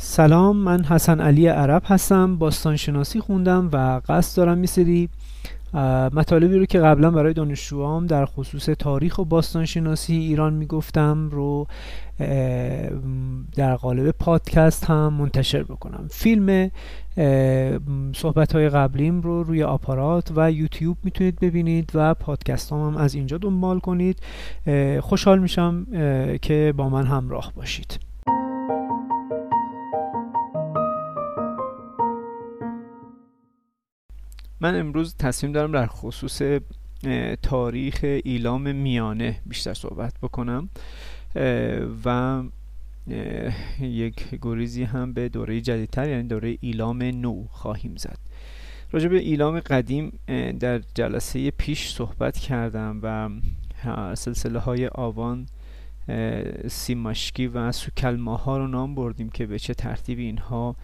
سلام من حسن علی عرب هستم باستانشناسی خوندم و قصد دارم میسری مطالبی رو که قبلا برای دانشجوام در خصوص تاریخ و باستانشناسی ایران می‌گفتم رو در قالب پادکست هم منتشر بکنم. فیلم صحبت های قبلیم رو روی آپارات و یوتیوب می‌تونید ببینید و پادکست هم, هم از اینجا دنبال کنید. خوشحال میشم که با من همراه باشید. من امروز تصمیم دارم در خصوص تاریخ ایلام میانه بیشتر صحبت بکنم و یک گریزی هم به دوره جدیدتر یعنی دوره ایلام نو خواهیم زد. راجع به ایلام قدیم در جلسه پیش صحبت کردم و سلسله های آوان سیماشکی و سوکلماها رو نام بردیم که به چه ترتیبی اینها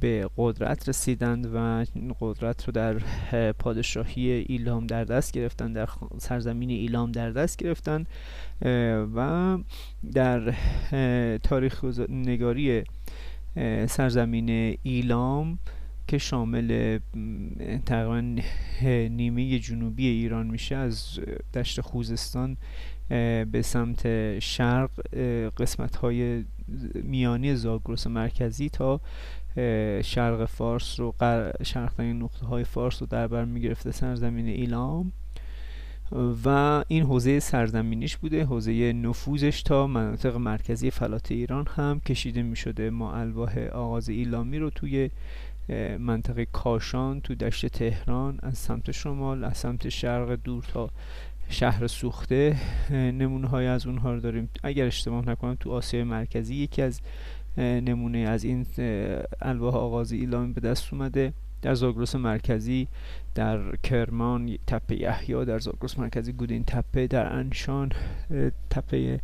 به قدرت رسیدند و قدرت رو در پادشاهی ایلام در دست گرفتن در سرزمین ایلام در دست گرفتن و در تاریخ نگاری سرزمین ایلام که شامل تقریبا نیمه جنوبی ایران میشه از دشت خوزستان به سمت شرق قسمت های میانی زاگرس مرکزی تا شرق فارس رو شرق نقطه های فارس رو در بر می‌گرفته سرزمین ایلام. و این حوزه سرزمینیش بوده حوزه نفوذش تا مناطق مرکزی فلات ایران هم کشیده می شده ما الواح آغاز ایلامی رو توی منطقه کاشان تو دشت تهران از سمت شمال از سمت شرق دور تا شهر سوخته نمونه های از اونها رو داریم. اگر اشتباه نکنم تو آسیای مرکزی یکی از نمونه از این الواح آغاز ایلامی به دست اومده در زاگرس مرکزی در کرمان تپه یحیی در زاگرس مرکزی گودین تپه در انشان تپه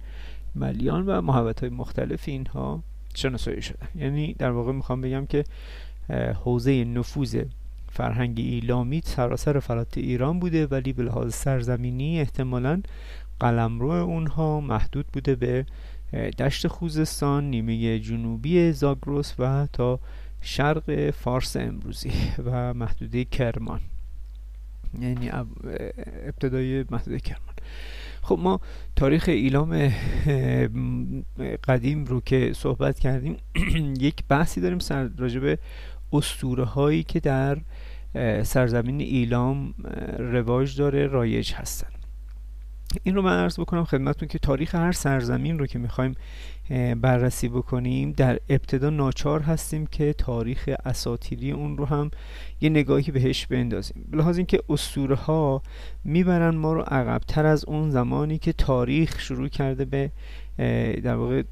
ملیان و محوت های مختلف اینها شناسایی شده. یعنی در واقع می‌خوام بگم که حوزه نفوذ فرهنگ ایلامی سراسر فلات ایران بوده ولی به لحاظ سرزمینی احتمالا قلمرو اونها محدود بوده به دشت خوزستان نیمه جنوبی زاگرس و تا شرق فارس امروزی و محدوده کرمان. یعنی ابتدای محدوده کرمان. خب ما تاریخ ایلام قدیم رو که صحبت کردیم یک بحثی داریم سر راجب اسطوره هایی که در سرزمین ایلام رواج داره رایج هستن. این رو من عرض بکنم خدمتتون که تاریخ هر سرزمین رو که می‌خوایم بررسی بکنیم در ابتدا ناچار هستیم که تاریخ اساتیری اون رو هم یه نگاهی بهش بندازیم. بلحاظ اینکه اسطوره ها می‌برن ما رو عقبتر از اون زمانی که تاریخ شروع کرده به در واقع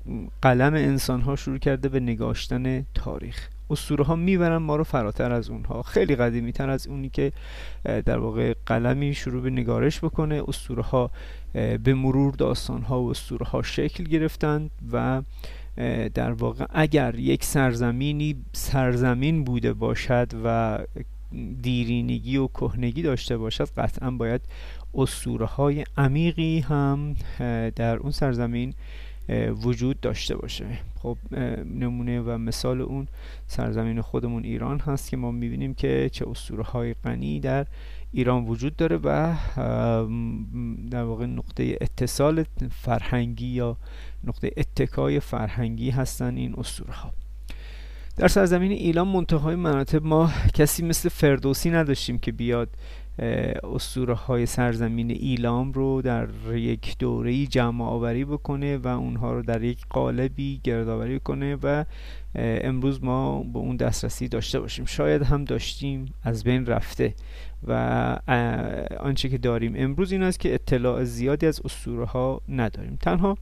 قلم انسان ها شروع کرده به نگاشتن تاریخ. اسطوره ها می‌برن ما رو فراتر از اونها. خیلی قدیمی تر از اونی که در واقع قلمی شروع به نگارش بکنه. اسطوره ها به مرور داستان ها و اسطوره ها شکل گرفتند و در واقع اگر یک سرزمینی سرزمین بوده باشد و دیرینگی و کهنگی داشته باشد قطعا باید اسطوره های عمیقی هم در اون سرزمین وجود داشته باشه. خب نمونه و مثال اون سرزمین خودمون ایران هست که ما می‌بینیم که چه اسطوره های غنی در ایران وجود داره و در واقع نقطه اتصال فرهنگی یا نقطه اتکای فرهنگی هستن این اسطوره در سرزمین ایران منتهای مناطق ما کسی مثل فردوسی نداشتیم که بیاد اسطوره های سرزمین ایلام رو در یک دوره جمع آوری بکنه و اونها رو در یک قالبی گردآوری کنه و امروز ما به اون دسترسی داشته باشیم. شاید هم داشتیم از بین رفته. و آنچه که داریم. امروز این است که اطلاع زیادی از اسطوره ها نداریم. تنها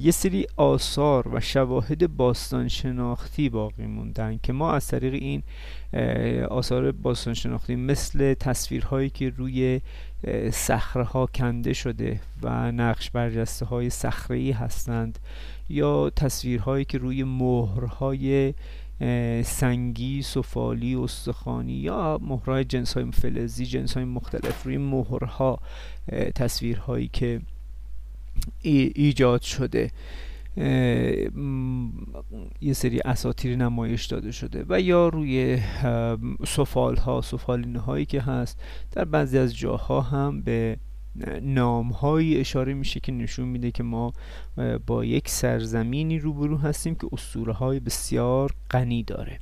یه سری آثار و شواهد باستان شناختی باقی موندن که ما از طریق این آثار باستان شناختی مثل تصویرهایی که روی صخره ها کنده شده و نقش برجسته های صخره هستند یا تصویرهایی که روی مهرهای سنگی، سفالی، استخوانی یا مهرهای جنس های فلزی، جنس های مختلف روی مهرها تصویرهایی که ایجاد شده. یه سری اساتیر نمایش داده شده و یا روی سفال ها سفالینه هایی که هست در بعضی از جاها هم به نام هایی اشاره میشه که نشون میده که ما با یک سرزمینی روبرو هستیم که اسطوره های بسیار غنی داره.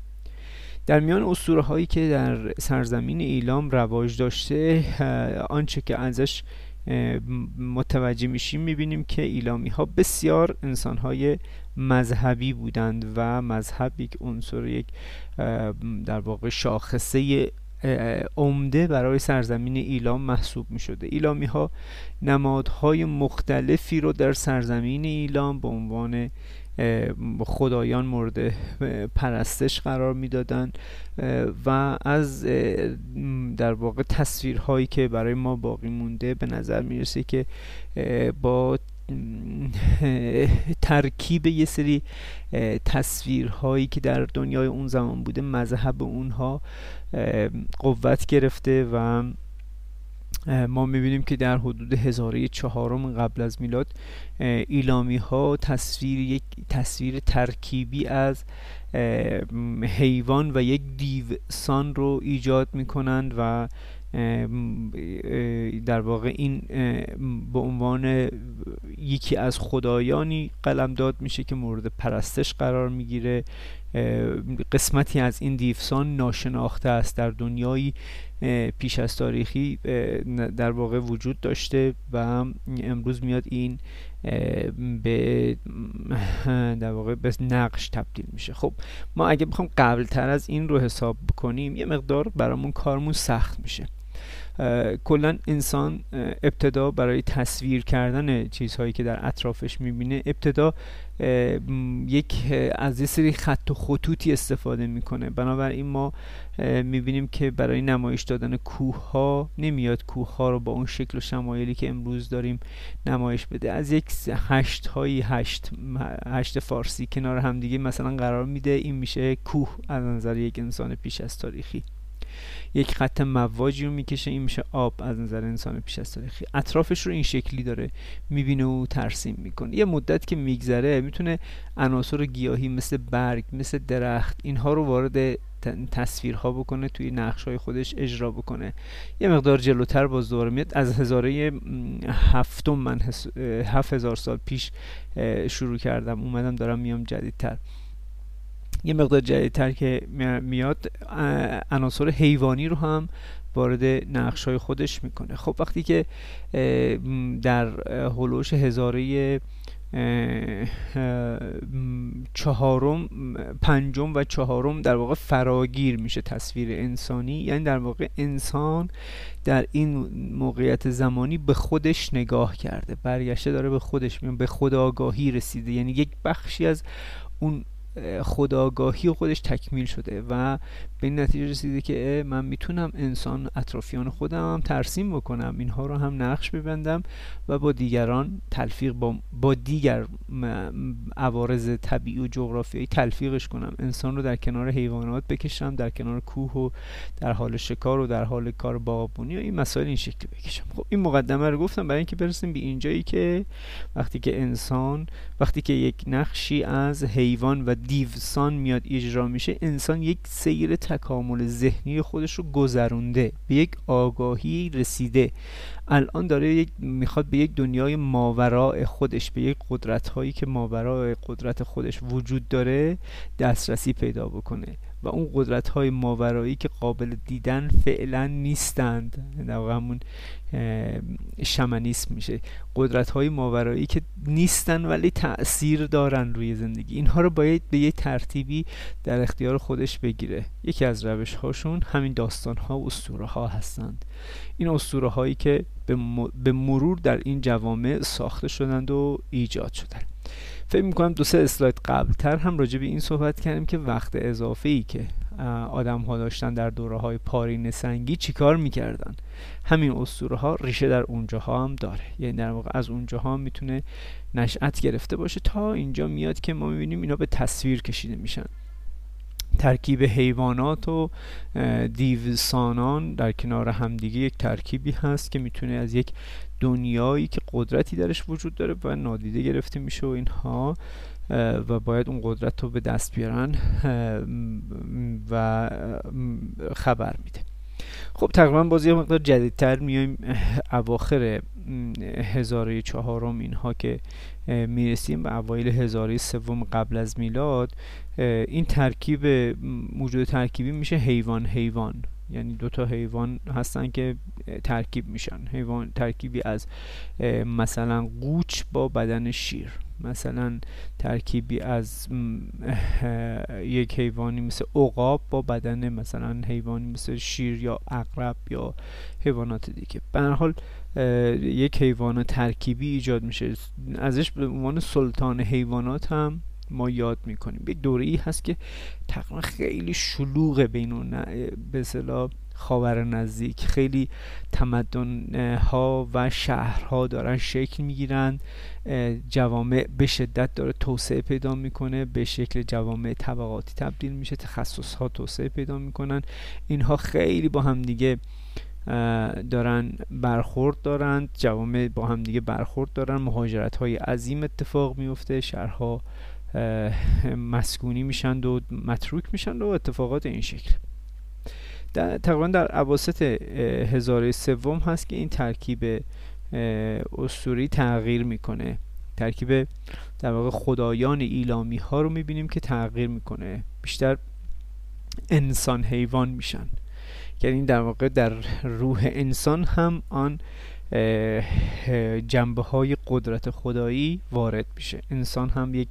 در میان اسطوره هایی که در سرزمین ایلام رواج داشته آنچه که ازش متوجه میشیم می‌بینیم که ایلامی ها بسیار انسان های مذهبی بودند و مذهب یک عنصر یک در واقع شاخصه عمده برای سرزمین ایلام محسوب می شده ایلامی ها نمادهای مختلفی رو در سرزمین ایلام به عنوان خدایان مورد پرستش قرار می‌دادند و از در واقع تصویرهایی که برای ما باقی مونده به نظر می‌رسه که با ترکیب یه سری تصویرهایی که در دنیای اون زمان بوده مذهب اونها قوت گرفته و ما می‌بینیم که در حدود هزاره چهارم قبل از میلاد ایلامی ها تصویر یک تصویر ترکیبی از حیوان و یک دیوسان رو ایجاد می‌کنند و در واقع این به عنوان یکی از خدایانی قلمداد میشه که مورد پرستش قرار می‌گیره. قسمتی از این دیفسان ناشناخته است در دنیایی پیش از تاریخی در واقع وجود داشته و امروز میاد این به در واقع به نقش تبدیل میشه. خب ما اگه بخوام قبل تر از این رو حساب بکنیم یه مقدار برامون کارمون سخت میشه. کلا انسان ابتدا برای تصویر کردن چیزهایی که در اطرافش می‌بینه ابتدا یک از یه سری خط و خطوطی استفاده می‌کنه. بنابراین ما می‌بینیم که برای نمایش دادن کوه ها نمیاد کوه ها رو با اون شکل و شمایلی که امروز داریم نمایش بده. از یک هشت هایی هشت, هشت فارسی کنار همدیگه مثلا قرار میده. این میشه کوه از نظر یک انسان پیش از تاریخی. یک خط مواجی رو می‌کشه این میشه آب از نظر انسان پیش از تاریخی. اطرافش رو این شکلی داره می‌بینه و ترسیم می‌کنه. یه مدت که میگذره می‌تونه عناصر گیاهی مثل برگ مثل درخت اینها رو وارد تصویرها بکنه توی نقش های خودش اجرا بکنه. یه مقدار جلوتر باز دوباره میاد. از هزاره هفتم من هفت هزار سال پیش شروع کردم. اومدم دارم میام جدیدتر. یه مقدار جدیدتر که میاد عناصر حیوانی رو هم وارد نقش های خودش می‌کنه. خب وقتی که در هلوش هزاره چهارم پنجم و چهارم در واقع فراگیر میشه تصویر انسانی. یعنی در واقع انسان در این موقعیت زمانی به خودش نگاه کرده برگشته داره به خودش میاد به خداگاهی رسیده. یعنی یک بخشی از اون خداگاهی خودش تکمیل شده و به این نتیجه رسیده که من می‌تونم انسان اطرافیان خودم هم ترسیم بکنم اینها رو هم نقش ببندم و با دیگران تلفیق با, با دیگر عوارض طبیعی و جغرافیایی تلفیقش کنم. انسان رو در کنار حیوانات بکشم در کنار کوه و در حال شکار و در حال کار باغبونی و این مسائل این شکلی بکشم. خب این مقدمه رو گفتم برای اینکه برسیم به اینجایی که وقتی که انسان وقتی که یک نقشی از حیوان و دیوسان میاد اجرا میشه انسان یک سیر تکامل ذهنی خودش رو گذرونده به یک آگاهی رسیده. الان داره یک می‌خواد به یک دنیای ماورای خودش به یک قدرت هایی که ماورای قدرت خودش وجود داره دسترسی پیدا بکنه. و اون قدرت های ماورایی که قابل دیدن فعلا نیستند. در همون شمنیسم میشه. قدرت های ماورایی که نیستن ولی تاثیر دارن روی زندگی. اینها رو باید به یه ترتیبی در اختیار خودش بگیره. یکی از روش هاشون همین داستان ها و اسطوره ها هستند. این اسطوره هایی که به مرور در این جوامع ساخته شدند و ایجاد شدند. فکر می‌کنم دو سه اسلاید قبلتر هم راجع به این صحبت کردیم که وقت اضافه ای که آدم ها داشتن در دوره های پارین سنگی چیکار می‌کردن؟ همین اسطوره ها ریشه در اونجاها هم داره. یعنی در واقع از اونجاها هم می‌تونه نشأت گرفته باشه تا اینجا میاد که ما می‌بینیم اینا به تصویر کشیده میشن. ترکیب حیوانات و دیوسانان در کنار همدیگه یک ترکیبی هست که می‌تونه از یک دنیایی که قدرتی درش وجود داره و نادیده گرفته میشه و اینها و باید اون قدرت رو به دست بیارن و خبر میده. خب تقریبا بازی یه مقدار جدیدتر میایم. اواخر هزاره چهارم اینها که می‌رسیم به اوایل هزاره سوم قبل از میلاد این ترکیب موجود ترکیبی میشه حیوان حیوان. یعنی دو تا حیوان هستن که ترکیب میشن. حیوان ترکیبی از مثلا قوچ با بدن شیر. مثلا ترکیبی از یک حیوانی مثل عقاب با بدن مثلا حیوانی مثل شیر یا اقرب یا حیوانات دیگه. به حال یک حیوان ترکیبی ایجاد میشه. ازش به عنوان سلطان حیوانات هم ما یاد می‌کنیم. یک دوره ای هست که تقریبا خیلی شلوغ بین اون به خاور نزدیک. خیلی تمدن ها و شهرها دارن شکل می‌گیرن. جوامع به شدت داره توسعه پیدا می‌کنه. به شکل جوامع طبقاتی تبدیل میشه. تخصص ها توسعه پیدا می‌کنن. اینها خیلی با هم دیگه دارن برخورد دارند جوامع با هم دیگه برخورد دارن. مهاجرت های عظیم اتفاق میفته شهرها مسکونی میشن و متروک میشن و اتفاقات این شکل. در تقریبا در عواسط هزاره سوم هست که این ترکیب اسطوری تغییر می‌کنه. ترکیب در واقع خدایان ایلامی ها رو می‌بینیم که تغییر می‌کنه. بیشتر انسان حیوان میشن. یعنی در واقع در روح انسان هم آن جنبه های قدرت خدایی وارد میشه. انسان هم یک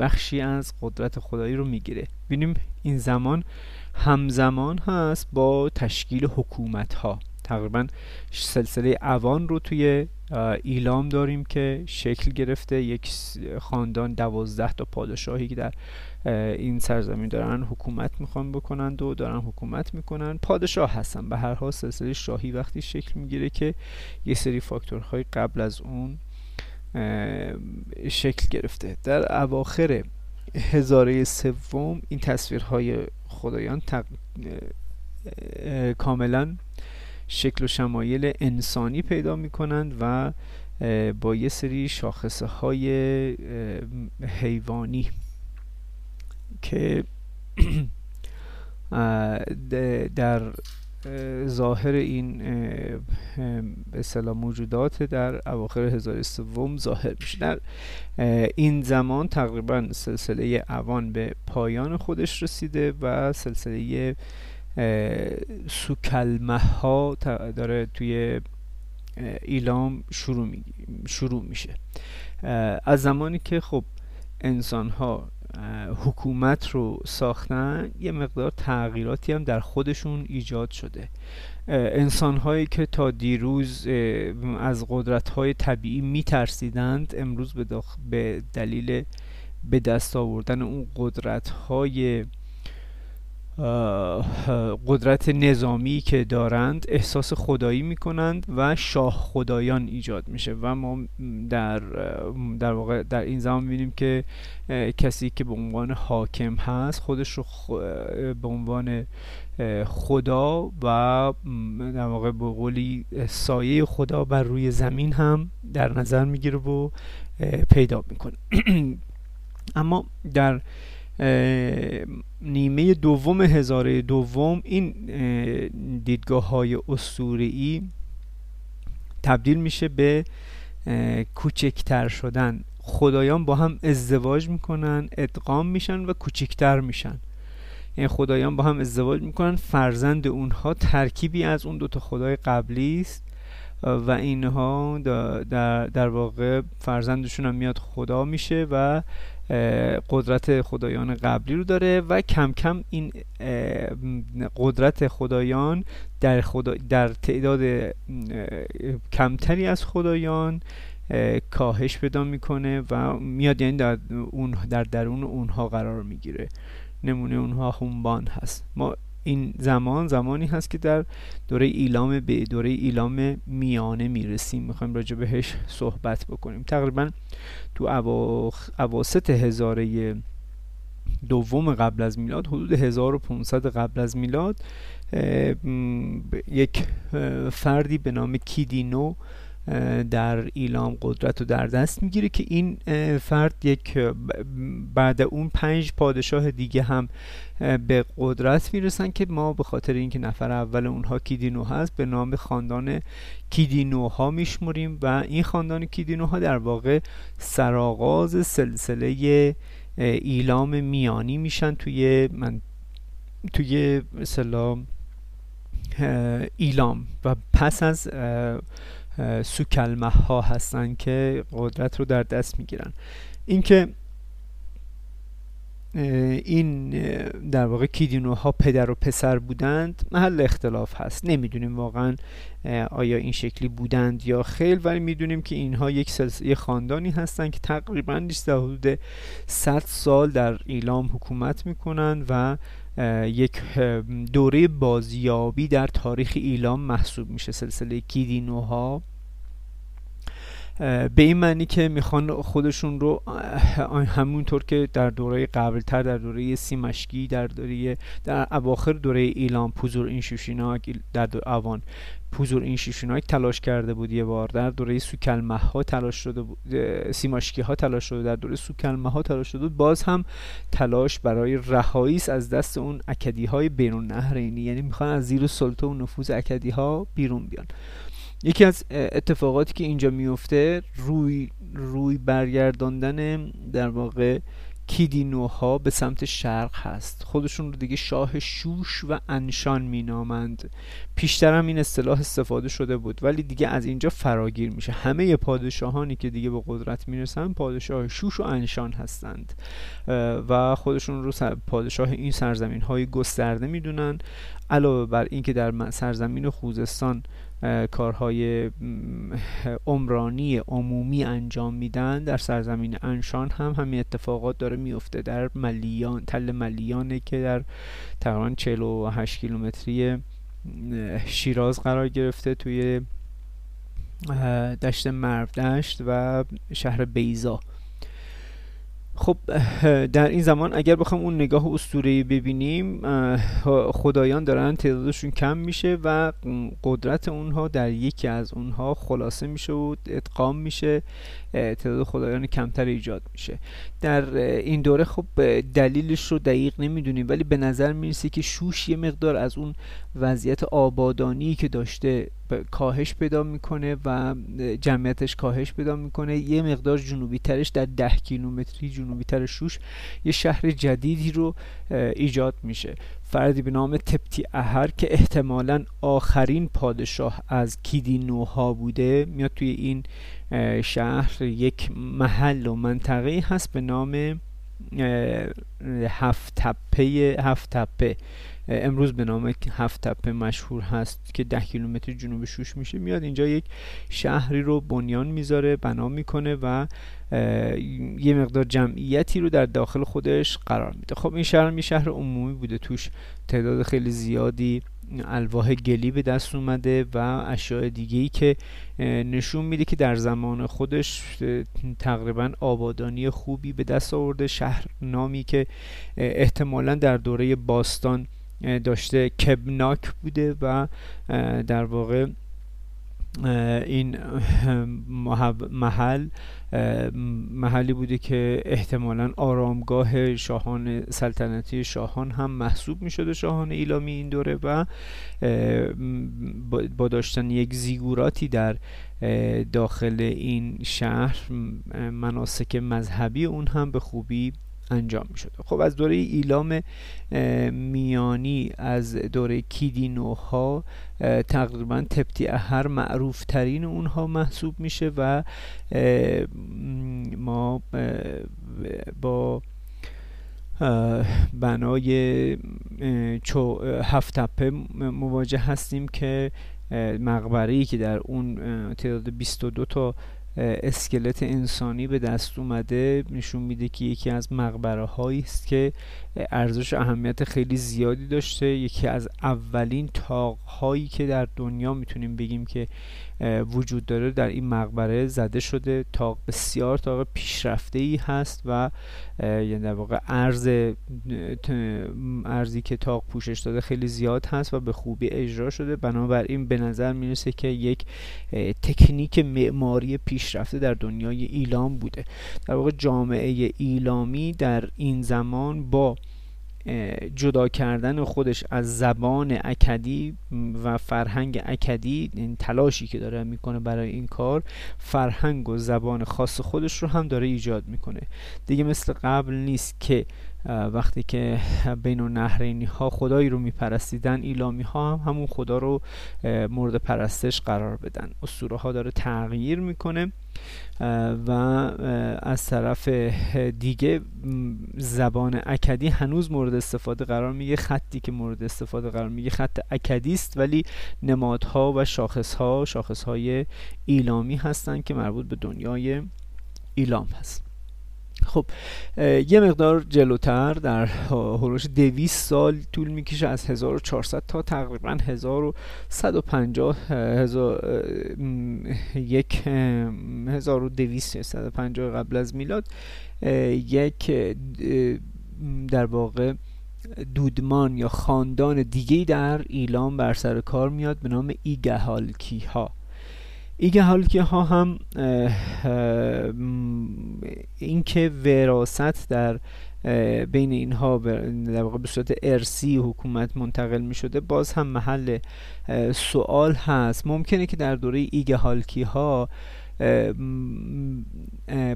بخشی از قدرت خدایی رو می‌گیره. ببینیم این زمان همزمان هست با تشکیل حکومت ها تقریبا سلسله اوان رو توی ایلام داریم که شکل گرفته. یک خاندان دوازده تا پادشاهی که در این سرزمین دارن حکومت می‌خوان بکنند و دارن حکومت می‌کنن. پادشاه هستن. به هر حال سلسله شاهی وقتی شکل می‌گیره که یه سری فاکتورهای قبل از اون شکل گرفته. در اواخر هزاره سوم این تصویرهای خدایان تق... کاملا شکل و شمایل انسانی پیدا می کنند و با یه سری شاخصه های حیوانی که در ظاهر این به اصطلاح موجودات در اواخر هزار سوم ظاهر میشه. در این زمان تقریبا سلسله اوان به پایان خودش رسیده و سلسله سوکلمه ها داره توی ایلام شروع, می شروع میشه. از زمانی که خب انسان ها حکومت رو ساختن یه مقدار تغییراتی هم در خودشون ایجاد شده. انسان هایی که تا دیروز از قدرت های طبیعی میترسیدند امروز به, به دلیل به دست آوردن اون قدرت های قدرت نظامی که دارند احساس خدایی می‌کنند و شاه خدایان ایجاد میشه و ما در در واقع در این زمان می‌بینیم که کسی که به عنوان حاکم هست خودش رو به عنوان خدا و در واقع به قولی سایه خدا بر روی زمین هم در نظر می‌گیره و پیدا می‌کنه. اما در نیمه دوم هزاره دوم این دیدگاه های ای تبدیل میشه به کوچکتر شدن. خدایان با هم ازدواج می‌کنن ادغام میشن و کوچکتر میشن. این خدایان با هم ازدواج می‌کنن فرزند اونها ترکیبی از اون دوتا خدای قبلی است و اینها در, در واقع فرزندشون هم میاد خدا میشه و قدرت خدایان قبلی رو داره و کم کم این قدرت خدایان در, خدا در تعداد کمتری از خدایان کاهش پیدا می‌کنه و میاد یعنی در, اون در درون اونها قرار می‌گیره. نمونه اونها هومبان هست. ما این زمان زمانی هست که در دوره ایلام به دوره ایلام میانه می‌رسیم. می‌خوایم راجع بهش صحبت بکنیم. تقریبا تو اواسط هزاره دوم قبل از میلاد حدود 1500 قبل از میلاد یک فردی به نام کیدینو در ایلام قدرت رو در دست می‌گیره که این فرد یک بعد اون پنج پادشاه دیگه هم به قدرت می‌رسن که ما به خاطر اینکه نفر اول اونها کیدینو هست به نام خاندان کیدینوها میشمریم و این خاندان کیدینوها در واقع سرآغاز سلسله ایلام میانی میشن توی من توی مثلا ایلام و پس از سوکلمه ها هستن که قدرت رو در دست می‌گیرن. اینکه این در واقع کیدینوها پدر و پسر بودند محل اختلاف هست. نمی‌دونیم واقعا آیا این شکلی بودند یا خیل ولی می‌دونیم که اینها یک سلسله خاندانی هستند که تقریبا در حدود 100 سال در ایلام حکومت می‌کنند و یک دوره بازیابی در تاریخ ایلام محسوب میشه. سلسله کیدینوها به این معنی که می‌خوان خودشون رو همونطور که در دوره قبلتر در دوره سیمشکی در دوره در اواخر دوره ایلام پوزور این شوشیناک در اوان پوزور این شیشوناک تلاش کرده بود یه بار در دوره سوکلمه ها تلاش شده بود سیماشکی ها تلاش شده در دوره سوکلمه ها تلاش شده بود باز هم تلاش برای رهایی از دست اون اکدی های بیرون نهرینی یعنی می‌خوان از زیر سلطه و نفوذ اکدی ها بیرون بیان. یکی از اتفاقاتی که اینجا میفته روی روی برگرداندن در واقع کیدینوها به سمت شرق هست. خودشون رو دیگه شاه شوش و انشان مینامند. پیشتر هم این اصطلاح استفاده شده بود. ولی دیگه از اینجا فراگیر میشه. همه پادشاهانی که دیگه به قدرت می‌رسن پادشاه شوش و انشان هستند. و خودشون رو پادشاه این سرزمین های گسترده می‌دونن. علاوه بر اینکه در سرزمین خوزستان کارهای عمرانی عمومی انجام میدن در سرزمین انشان هم همین اتفاقات داره میفته در ملیان تل ملیانه که در تقریبا 48 کیلومتری شیراز قرار گرفته توی دشت مرو دشت و شهر بیزا خب در این زمان اگر بخوام اون نگاه اسطوره‌ای ببینیم خدایان دارن تعدادشون کم میشه و قدرت اونها در یکی از اونها خلاصه میشه و ادغام میشه تعداد خدایان کمتر ایجاد میشه. در این دوره خب دلیلش رو دقیق نمی‌دونیم ولی به نظر می‌رسه که شوش یه مقدار از اون وضعیت آبادانی که داشته کاهش پیدا می‌کنه و جمعیتش کاهش پیدا می‌کنه. یه مقدار جنوبی ترش در ده کیلومتری جنوبی تر شوش یه شهر جدیدی رو ایجاد میشه. فردی به نام تپتی اهر که احتمالا آخرین پادشاه از کیدینوها بوده میاد توی این شهر. یک محل و منطقه هست به نام هفت تپه هفت تپه امروز به نام هفت تپه مشهور هست که ده کیلومتر جنوب شوش میشه میاد اینجا یک شهری رو بنیان می‌ذاره بنا می‌کنه و یه مقدار جمعیتی رو در داخل خودش قرار میده. خب این شهر می شهر عمومی بوده توش تعداد خیلی زیادی الواح گلی به دست اومده و اشیاء دیگه که نشون میده که در زمان خودش تقریبا آبادانی خوبی به دست آورده. شهر نامی که احتمالا در دوره باستان داشته کبناک بوده و در واقع این محل محلی بوده که احتمالا آرامگاه شاهان سلطنتی شاهان هم محسوب می شده شاهان ایلامی این دوره و با داشتن یک زیگوراتی در داخل این شهر مناسک مذهبی اون هم به خوبی انجام می شده خب از دوره ایلام میانی از دوره کیدینوها تقریبا تپتی اهر معروف ترین اونها محسوب میشه و ما با بنای هفت تپه مواجه هستیم که مقبره که در اون تعداد 22 تا اسکلت انسانی به دست اومده. نشون میده که یکی از مقبره هایی است که ارزش اهمیت خیلی زیادی داشته. یکی از اولین تاق هایی که در دنیا می‌تونیم بگیم که وجود داره در این مقبره زده شده تاق بسیار تاق پیشرفته ای هست و یعنی در واقع ارز ارزی که تاق پوشش داده خیلی زیاد هست و به خوبی اجرا شده. بنابراین به نظر می‌رسه که یک تکنیک معماری پیشرفته در دنیای ایلام بوده. در واقع جامعه ایلامی در این زمان با جدا کردن خودش از زبان اکدی و فرهنگ اکدی این تلاشی که داره می‌کنه برای این کار فرهنگ و زبان خاص خودش رو هم داره ایجاد می‌کنه. دیگه مثل قبل نیست که وقتی که بین نهرینی ها خدایی رو میپرستیدن ایلامی ها هم همون خدا رو مورد پرستش قرار بدن. اسطوره ها داره تغییر می‌کنه و از طرف دیگه زبان اکدی هنوز مورد استفاده قرار میگه خطی که مورد استفاده قرار میگه خط اکدی است ولی نمادها و شاخصها شاخصهای ایلامی هستند که مربوط به دنیای ایلام هست. خب یه مقدار جلوتر در هلوش دویست سال طول می‌کشه از 1400 تا تقریبا 1150 هزار یک 1200 150 قبل از میلاد یک در واقع دودمان یا خاندان دیگه در ایلام بر سر کار میاد به نام ایگهالکی ها ایگه هالکی ها هم اینکه وراست در بین اینها در واقع به صورت ارسی حکومت منتقل می شده باز هم محل سوال هست. ممکنه که در دوره ایگه هالکی ها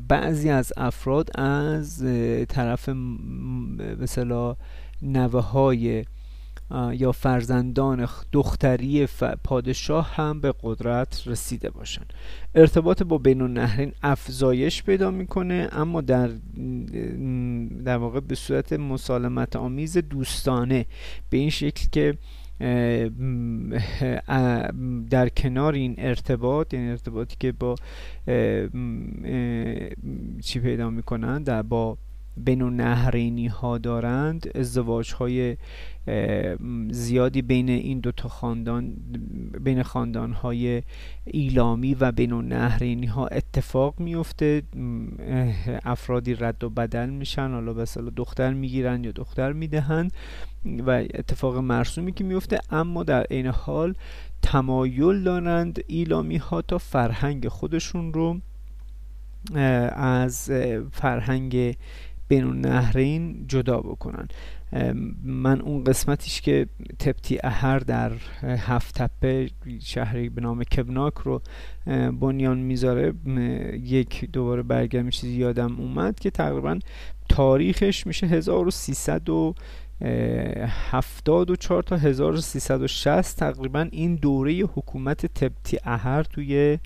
بعضی از افراد از طرف مثلا نوه های یا فرزندان دختری پادشاه هم به قدرت رسیده باشند ارتباط با بین النهرین افزایش پیدا می‌کنه اما در در واقع به صورت مسالمت آمیز دوستانه. به این شکل که در کنار این ارتباط یعنی ارتباطی که با چی پیدا می‌کنن در با بین نهرینی ها دارند. ازدواج های زیادی بین این دو تا خاندان بین خاندان های ایلامی و بین نهرینی ها اتفاق میفته افرادی رد و بدل میشن حالا مثلا دختر می‌گیرن یا دختر می‌دهند و اتفاق مرسومی که میفته اما در عین حال تمایل دارند ایلامی ها تا فرهنگ خودشون رو از فرهنگ بین النهرین جدا بکنن. من اون قسمتیش که تپتی اهر در هفت تپه شهری به نام کبناک رو بنیان می‌ذاره یک دوباره برگرمی چیزی یادم اومد که تقریبا تاریخش میشه 1300 و هفتاد و چهار تا 1360 تقریبا این دوره حکومت تبتی اهر توی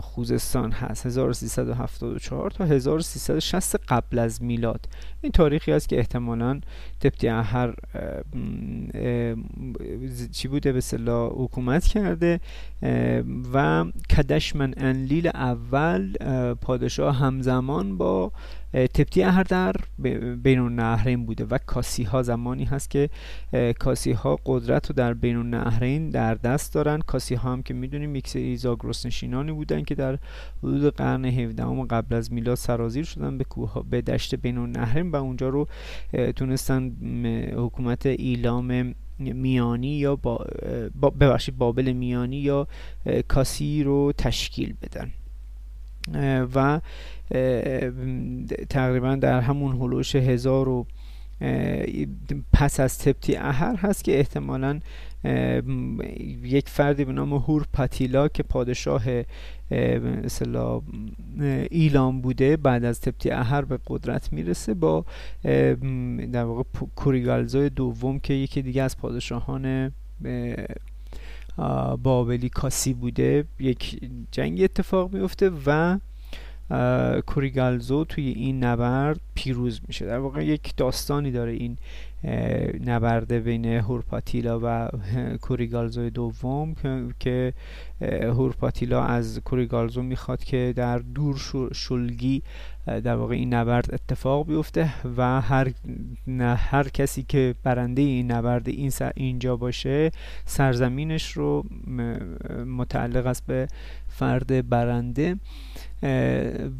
خوزستان هست. 1374 تا 1360 قبل از میلاد. این تاریخی است که احتمالا تبتی اهر چی بوده؟ به صلاح حکومت کرده و کدشمن انلیل اول پادشاه همزمان با تبتی اهر در بین النهرین بوده و کاسی ها زمانی هست که کاسی ها قدرت رو در بین النهرین در دست دارن. کاسی ها هم که می‌دونیم یک سری زاگرس نشینانی بودن که در حدود قرن 17 قبل از میلاد سرازیر شدن به کوه به دشت بین النهرین و اونجا رو تونستن حکومت ایلام میانی یا با ببخشید بابل میانی یا کاسی رو تشکیل بدن. و تقریبا در همون هلوش هزار و پس از تپتی اهر هست که احتمالا یک فردی به نام هور پاتیلا که پادشاه مثلا ایلام بوده بعد از تپتی اهر به قدرت می‌رسه با در واقع کوریگالزای دوم که یکی دیگه از پادشاهان بابلی کاسی بوده یک جنگ اتفاق میفته و کوریگالزو توی این نبرد پیروز میشه. در واقع یک داستانی داره این نبرد بین هورپاتیلا و کوریگالزو دوم که هورپاتیلا از کوریگالزو می‌خواد که در دور شلگی در واقع این نبرد اتفاق بیفته و هر نه هر کسی که برنده این نبرد این اینجا باشه سرزمینش رو متعلق است به فرد برنده.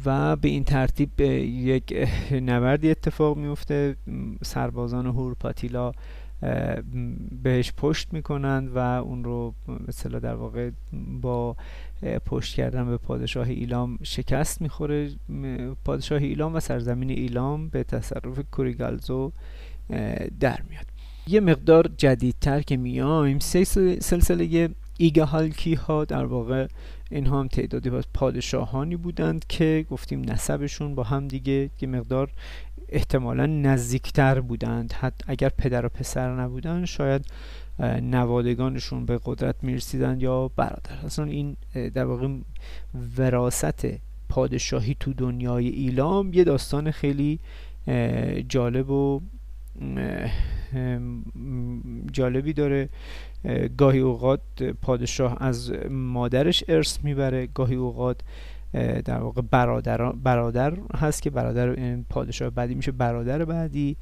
و به این ترتیب یک نبردی اتفاق میفته. سربازان هورپاتیلا بهش پشت می‌کنند و اون رو مثلا در واقع با پشت کردن به پادشاه ایلام شکست می‌خوره. پادشاه ایلام و سرزمین ایلام به تصرف کوریگالزو در میاد. یه مقدار جدیدتر که میایم سلسله ایگهالکی ها در واقع اینها هم تعدادی پادشاهانی بودند که گفتیم نسبشون با هم دیگه یه مقدار احتمالا نزدیکتر بودند. حتی اگر پدر و پسر نبودن شاید نوادگانشون به قدرت می‌رسیدن یا برادر. اصلا این در واقع وراست پادشاهی تو دنیای ایلام یه داستان خیلی جالب و جالبی داره. گاهی اوقات پادشاه از مادرش ارث می‌بره. گاهی اوقات در واقع برادر, برادر هست که برادر پادشاه بعدی میشه برادر بعدی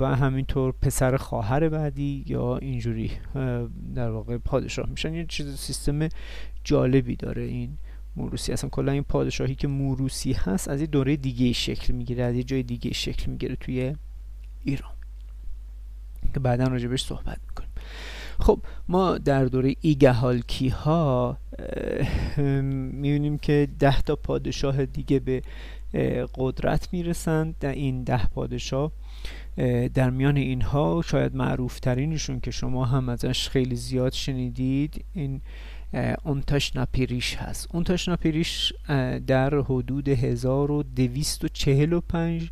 و همینطور پسر خواهر بعدی یا اینجوری در واقع پادشاه میشن. یه چیز سیستم جالبی داره این موروسی اصلا کلا این پادشاهی که موروسی هست از یه دوره دیگه شکل می‌گیره از یه جای دیگه شکل می‌گیره توی ایران. که بعدا راجبش صحبت می‌کنیم. خب ما در دوره ایگهالکی ها می‌بینیم که ده تا پادشاه دیگه به قدرت می‌رسند. در این ده پادشاه در میان اینها شاید معروف ترینشون که شما هم ازش خیلی زیاد شنیدید این اونتاش نپیریش هست. اونتاش نپیریش در حدود 1245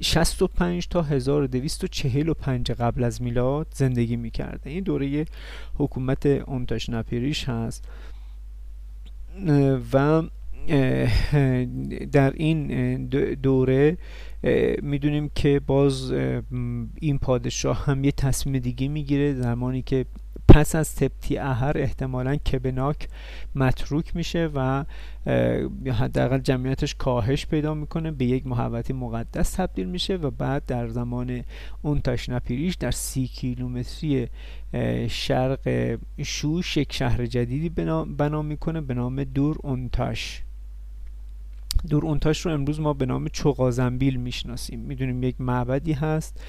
65 تا 1245 قبل از میلاد زندگی می‌کرده. این دوره حکومت اونتاش نپیریش هست. و در این دوره می‌دونیم که باز این پادشاه هم یه تصمیم دیگه می‌گیره زمانی که پس از تبتی اهر احتمالا کبناک متروک میشه و حداقل جمعیتش کاهش پیدا می‌کنه به یک محوطه مقدس تبدیل میشه و بعد در زمان اون تشنپیریش در سی کیلومتری شرق شوش یک شهر جدیدی بنا می‌کنه به نام دور اونتاش دور اونتاش رو امروز ما به نام چوغازنبیل می‌شناسیم. می‌دونیم یک معبدی هست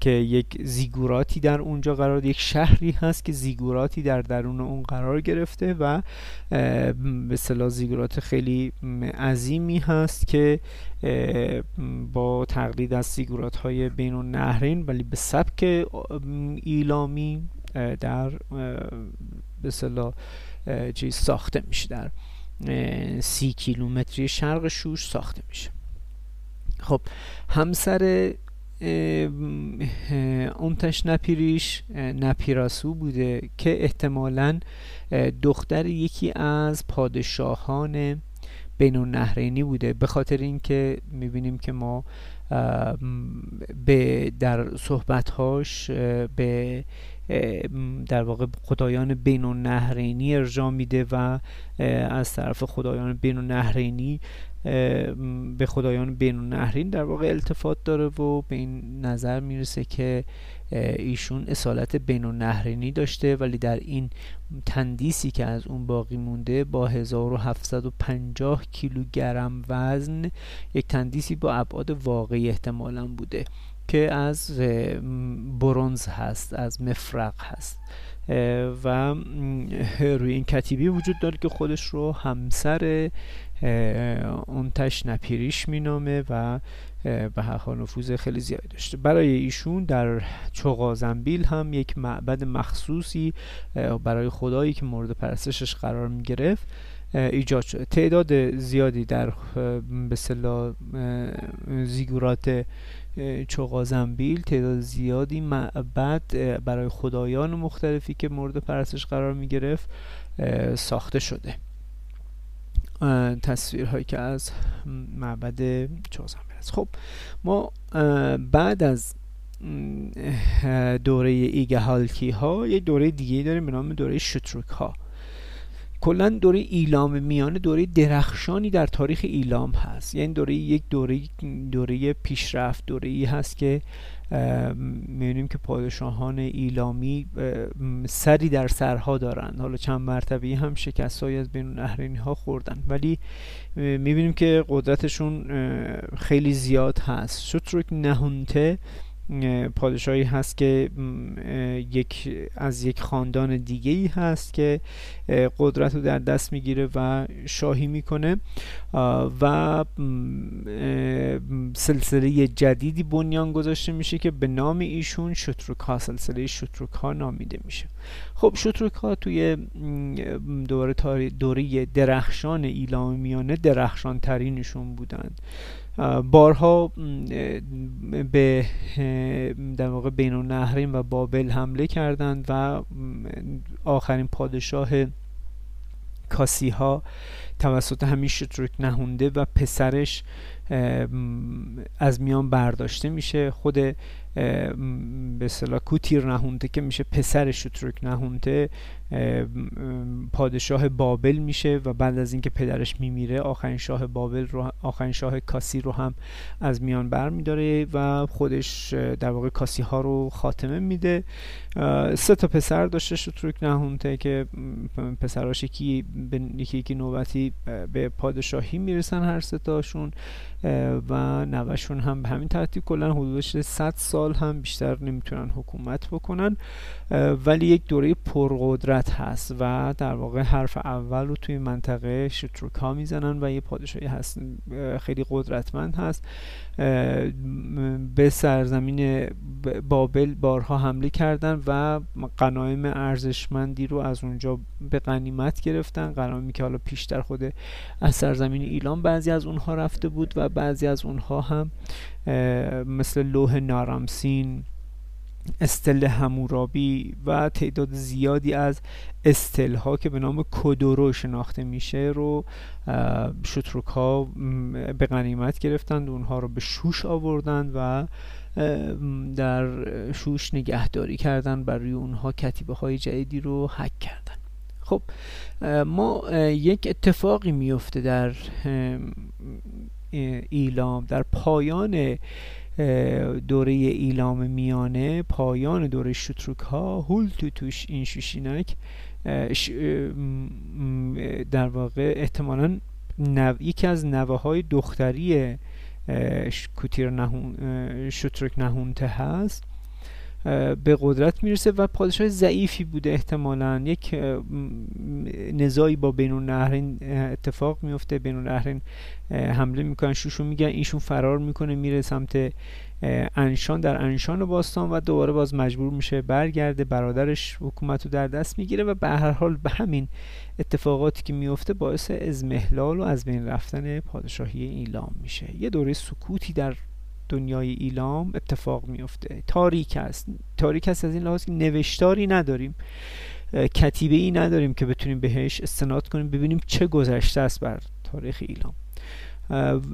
که یک زیگوراتی در اونجا قرار یک شهری هست که زیگوراتی در درون اون قرار گرفته و به صلاح زیگورات خیلی عظیمی هست که با تقلید از زیگورات های بین نهرین ولی به سبک ایلامی در به چیز ساخته میشه. در سی کیلومتری شرق شوش ساخته میشه. خب همسر اونتش نپیریش نپیراسو بوده که احتمالا دختر یکی از پادشاهان بین النهرینی بوده. به خاطر اینکه می‌بینیم که ما به در صحبتهاش به در واقع خدایان بین النهرینی ارجا میده و از طرف خدایان بین النهرینی به خدایان بین النهرین در واقع التفات داره و به این نظر می‌رسه که ایشون اصالت بین النهرینی داشته ولی در این تندیسی که از اون باقی مونده با 1750 کیلوگرم وزن یک تندیسی با ابعاد واقعی احتمالا بوده. که از برونز هست از مفرق هست. و روی این کتیبی وجود داره که خودش رو همسر اونتش نپیریش مینامه و به هر نفوذ خیلی زیادی داشته. برای ایشون در چوغازنبیل هم یک معبد مخصوصی برای خدایی که مورد پرستشش قرار می گرفت ایجاد شده تعداد زیادی در به زیگورات چوغازنبیل تعداد زیادی معبد برای خدایان مختلفی که مورد پرستش قرار می گرفت ساخته شده. تصویرهایی که از معبد چوغازنبیل است. خب ما بعد از دوره ایگهالکی ها یک دوره دیگه داریم به نام دوره شتروک ها کلا دوره ایلام میانه دوره درخشانی در تاریخ ایلام هست. یعنی دوره یک دوره دوره پیشرفت دوره ای هست که می‌بینیم که پادشاهان ایلامی سری در سرها دارند. حالا چند مرتبه هم شکست های از بین نهرینی ها خوردن ولی می‌بینیم که قدرتشون خیلی زیاد هست. شتروک نهونته پادشاهی هست که یک از یک خاندان دیگه ای هست که قدرت رو در دست می‌گیره و شاهی می‌کنه. و سلسله جدیدی بنیان گذاشته میشه که به نام ایشون شتروک ها سلسله شتروک ها نامیده میشه. خب شتروک ها توی دوره دوره درخشان ایلام میانه درخشان ترینشون بودند. بارها به در واقع بین النهرین و بابل حمله کردند و آخرین پادشاه کاسی ها توسط همین شتروک نهونده و پسرش از میان برداشته میشه. خود به اصطلاح کوتیر نهونته که میشه پسر شتروک نهونته پادشاه بابل میشه و بعد از اینکه پدرش میمیره آخرین شاه بابل رو آخرین شاه کاسی رو هم از میان بر میداره و خودش در واقع کاسی ها رو خاتمه میده. سه تا پسر داشته شتروک نهونته که پسراش یکی یکی یکی نوبتی به پادشاهی می‌رسن هر سه تاشون و نوشون هم به همین ترتیب کلا حدودش 100 سال هم بیشتر نمی‌تونن حکومت بکنن ولی یک دوره پرقدرت هست و در واقع حرف اول رو توی منطقه شتروکا می‌زنن و یه پادشاهی هست خیلی قدرتمند هست به سرزمین بابل بارها حمله کردن و قنایم ارزشمندی رو از اونجا به غنیمت گرفتن. قنایمی که حالا پیشتر خود از سرزمین ایلان بعضی از اونها رفته بود و بعضی از اونها هم مثل لوح نارامسین استل همورابی و تعداد زیادی از استل ها که به نام کدورو شناخته میشه رو شتروک ها به غنیمت گرفتند اونها رو به شوش آوردند و در شوش نگهداری کردن برای اونها کتیبه های جدیدی رو حک کردن. خب ما یک اتفاقی میفته در ایلام در پایان دوره ایلام میانه پایان دوره شتروک ها هول تو توش این شوشینک در واقع احتمالا یکی از نوه های دختری کوتیر نهون شترک نهونته هست. به قدرت می‌رسه و پادشاه ضعیفی بوده احتمالا. یک نزاعی با بین النهرین اتفاق میفته بین النهرین حمله می‌کنن. شوشو میگن ایشون فرار می‌کنه میره سمت انشان. در انشان باستان و دوباره باز مجبور میشه برگرده. برادرش حکومت رو در دست می‌گیره و به هر حال به همین اتفاقاتی که میفته باعث ازمهلال و از بین رفتن پادشاهی ایلام میشه. یه دوره سکوتی در دنیای ایلام اتفاق میفته تاریک است تاریک است از این لحاظ که نوشتاری نداریم. کتیبه ای نداریم که بتونیم بهش استناد کنیم ببینیم چه گذشته است بر تاریخ ایلام.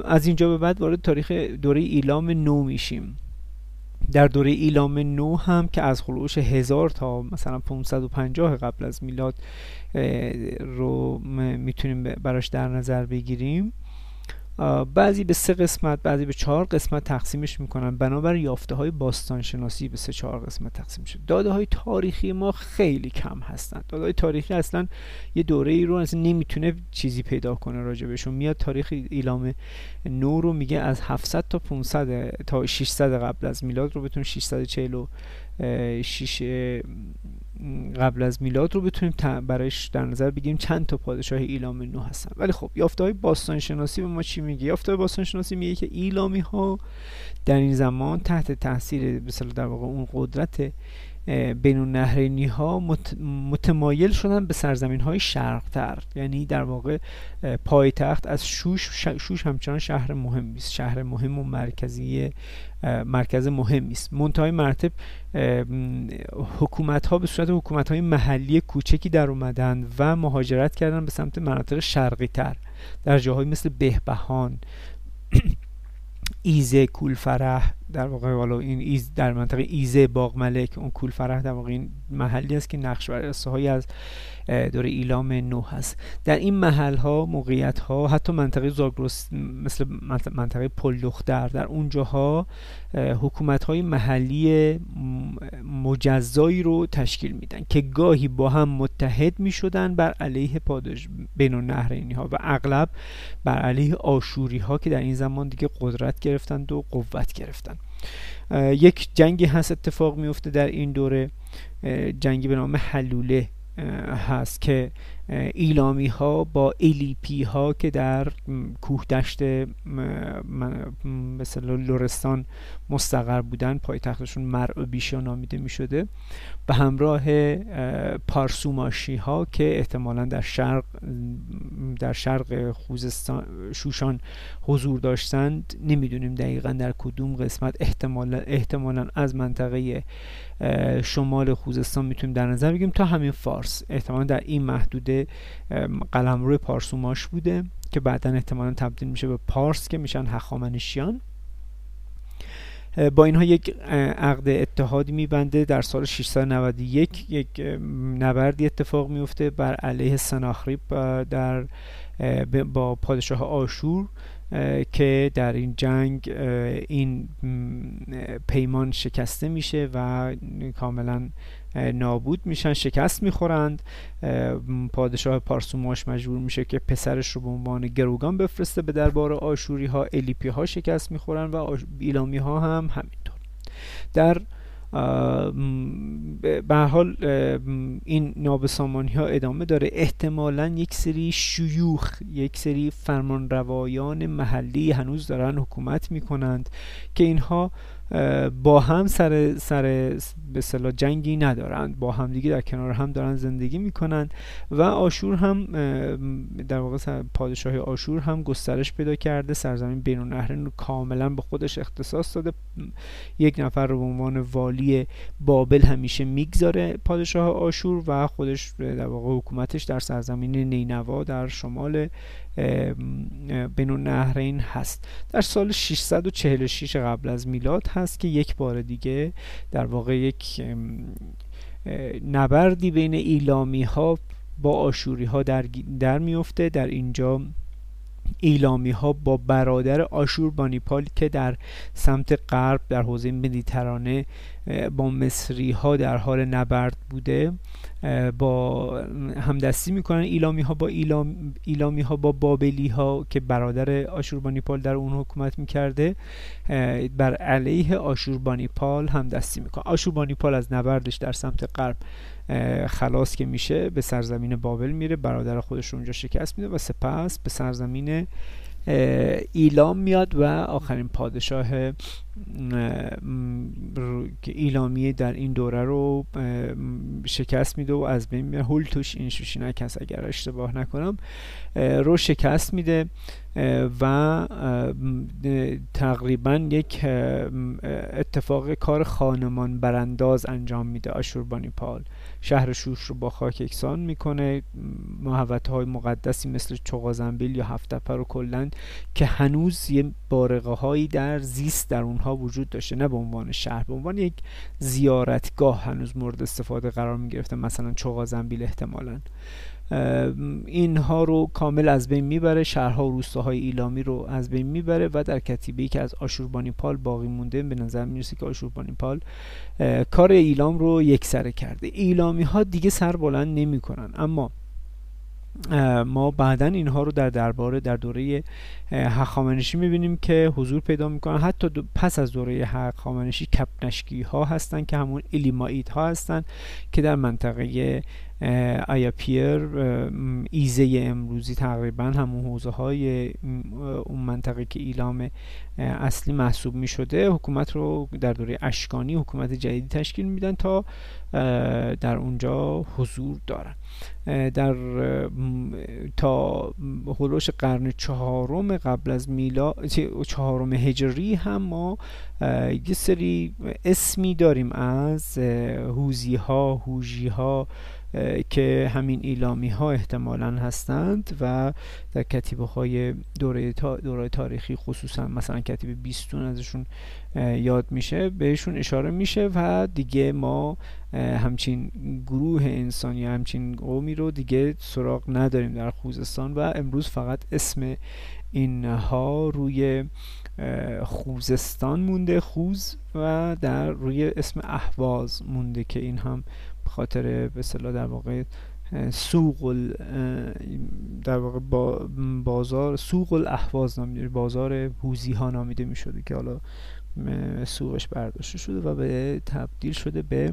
از اینجا به بعد وارد تاریخ دوره ایلام نو میشیم. در دوره ایلام نو هم که از خلوش هزار تا مثلا 550 قبل از میلاد رو می‌تونیم براش در نظر بگیریم. بعضی به سه قسمت بعضی به چهار قسمت تقسیمش می‌کنن. بنابر یافته های باستانشناسی به سه چهار قسمت تقسیم شد داده های تاریخی ما خیلی کم هستند داده های تاریخی اصلا یه دوره ای رو اصلا نمی‌تونه چیزی پیدا کنه راجبشون میاد تاریخ ایلام نو رو میگه از 700 تا 500 تا 600 قبل از میلاد رو بتون 646 قبل از میلاد رو بتونیم برایش در نظر بگیریم. چند تا پادشاه ایلام نو هستن. ولی خب یافته های باستان شناسی به ما چی میگه؟ یافته های باستان شناسی میگه که ایلامی ها در این زمان تحت تاثیر مثلا در واقع اون قدرت بین النهرینی ها متمایل شدن به سرزمین های شرقتر. یعنی در واقع پایتخت از شوش شوش همچنان شهر مهمی است. شهر مهم و مرکزی مرکز مهمی است. منتهای مرتب حکومت ها به صورت حکومت های محلی کوچکی در اومدن و مهاجرت کردن به سمت مناطق شرقی تر در جاهایی مثل بهبهان ایزه کولفرح در واقع والا این ایز در منطقه ایزه باغ ملک اون کولفرح در واقع این محلی است که نقش بر از دور ایلام نو هست در این محل ها موقعیت ها حتی منطقه زاگرس مثل منطقه پلدختر در اونجاها حکومت های محلی مجزایی رو تشکیل میدن که گاهی با هم متحد می شدن بر علیه پاداش بین النهرینی ها و اغلب بر علیه آشوری ها که در این زمان دیگه قدرت گرفتند و قوت گرفتند. یک جنگی هست اتفاق میفته در این دوره جنگی به نام حلوله. هست که ایلامی ها با ایلیپی ها که در کوه دشت مثلا لورستان مستقر بودن پایتختشون مرع بیشا نامیده می شده به همراه پارسوماشی ها که احتمالا در شرق در شرق خوزستان شوشان حضور داشتند نمی‌دونیم دقیقا در کدوم قسمت. احتمالا احتمالا از منطقه شمال خوزستان می‌تونیم در نظر بگیریم. تا همین فارس احتمالا در این محدوده قلمرو پارسوماش بوده که بعدا احتمالا تبدیل میشه به پارس که میشن هخامنشیان. با اینها یک عقد اتحادی میبنده. در سال 691 یک نبردی اتفاق میفته بر علیه سناخریب در با پادشاه آشور که در این جنگ این پیمان شکسته میشه و کاملا نابود میشن شکست می‌خورند. پادشاه پارسوماش مجبور میشه که پسرش رو به عنوان گروگان بفرسته به دربار آشوری ها الیپی ها شکست می‌خورن و ایلامی ها هم همینطور. در به حال این نابسامانی ها ادامه داره. احتمالا یک سری شیوخ یک سری فرمانروایان محلی هنوز دارن حکومت می‌کنند که اینها با هم سر سر به صلاح جنگی ندارند. با هم دیگه در کنار هم دارن زندگی می‌کنند و آشور هم در واقع پادشاهی آشور هم گسترش پیدا کرده. سرزمین بین النهرین رو کاملا به خودش اختصاص داده. یک نفر رو به عنوان والی بابل همیشه می‌گذاره پادشاه آشور و خودش در واقع حکومتش در سرزمین نینوا در شمال بین النهرین هست. در سال 646 قبل از میلاد هست که یک بار دیگه در واقع یک نبردی بین ایلامی ها با آشوری ها در, در میفته در اینجا ایلامی ها با برادر آشور بانیپال که در سمت غرب در حوزه مدیترانه با مصری ها در حال نبرد بوده با همدستی می‌کنن ایلامی ها با ایلام، ایلامی ها با بابلی ها که برادر آشوربانیپال در اون حکومت می‌کرده بر علیه آشوربانیپال همدستی می‌کنن. آشوربانیپال از نبردش در سمت غرب خلاص که میشه به سرزمین بابل میره برادر خودش رو اونجا شکست میده و سپس به سرزمین ایلام میاد و آخرین پادشاه ایلامی در این دوره رو شکست میده و از بین میره. هولتوش این شوشینک هست اگر اشتباه نکنم رو شکست میده و تقریبا یک اتفاق کار خانمان برانداز انجام میده آشوربانی پال. شهر شوش رو با خاک یکسان می‌کنه. محوطه های مقدسی مثل چغازنبیل یا هفتپر و کلن که هنوز یه بارقه هایی در زیست در اونها وجود داشته نه به عنوان شهر به عنوان یک زیارتگاه هنوز مورد استفاده قرار می‌گرفته مثلا چغازنبیل احتمالا. اینها رو کامل از بین می‌بره شهرها و روستاهای ایلامی رو از بین می‌بره و در کتیبه که از آشوربانیپال باقی مونده به نظر می‌رسه که آشوربانیپال کار ایلام رو یک سره کرده. ایلامی ها دیگه سر بلند نمی‌کنن اما ما بعدا اینها رو در درباره در دوره هخامنشی می‌بینیم که حضور پیدا می‌کنن. حتی پس از دوره هخامنشی کپنشکی ها هستن که همون ایلیمایت ها هستن که در منطقه پیر ایزه امروزی تقریبا همون حوزه های اون منطقه که ایلام اصلی محسوب می شده حکومت رو در دوره اشکانی حکومت جدیدی تشکیل میدن تا در اونجا حضور دارن. در تا هلوش قرن چهارم قبل از میلاد چهارم هجری هم ما یه سری اسمی داریم از هوزی ها هوژی ها که همین ایلامی ها احتمالا هستند و در کتیبه های دوره, دوره تاریخی خصوصا مثلا کتیبه بیستون ازشون یاد میشه بهشون اشاره میشه و دیگه ما همچین گروه انسانی همچین قومی رو دیگه سراغ نداریم در خوزستان و امروز فقط اسم اینها روی خوزستان مونده خوز و در روی اسم احواز مونده که این هم خاطر به در واقع سوق در واقع بازار سوق الاحواز نامیده بازار هوزی ها نامیده می شده که حالا سوقش برداشته شده و به تبدیل شده به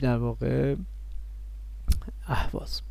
در واقع احواز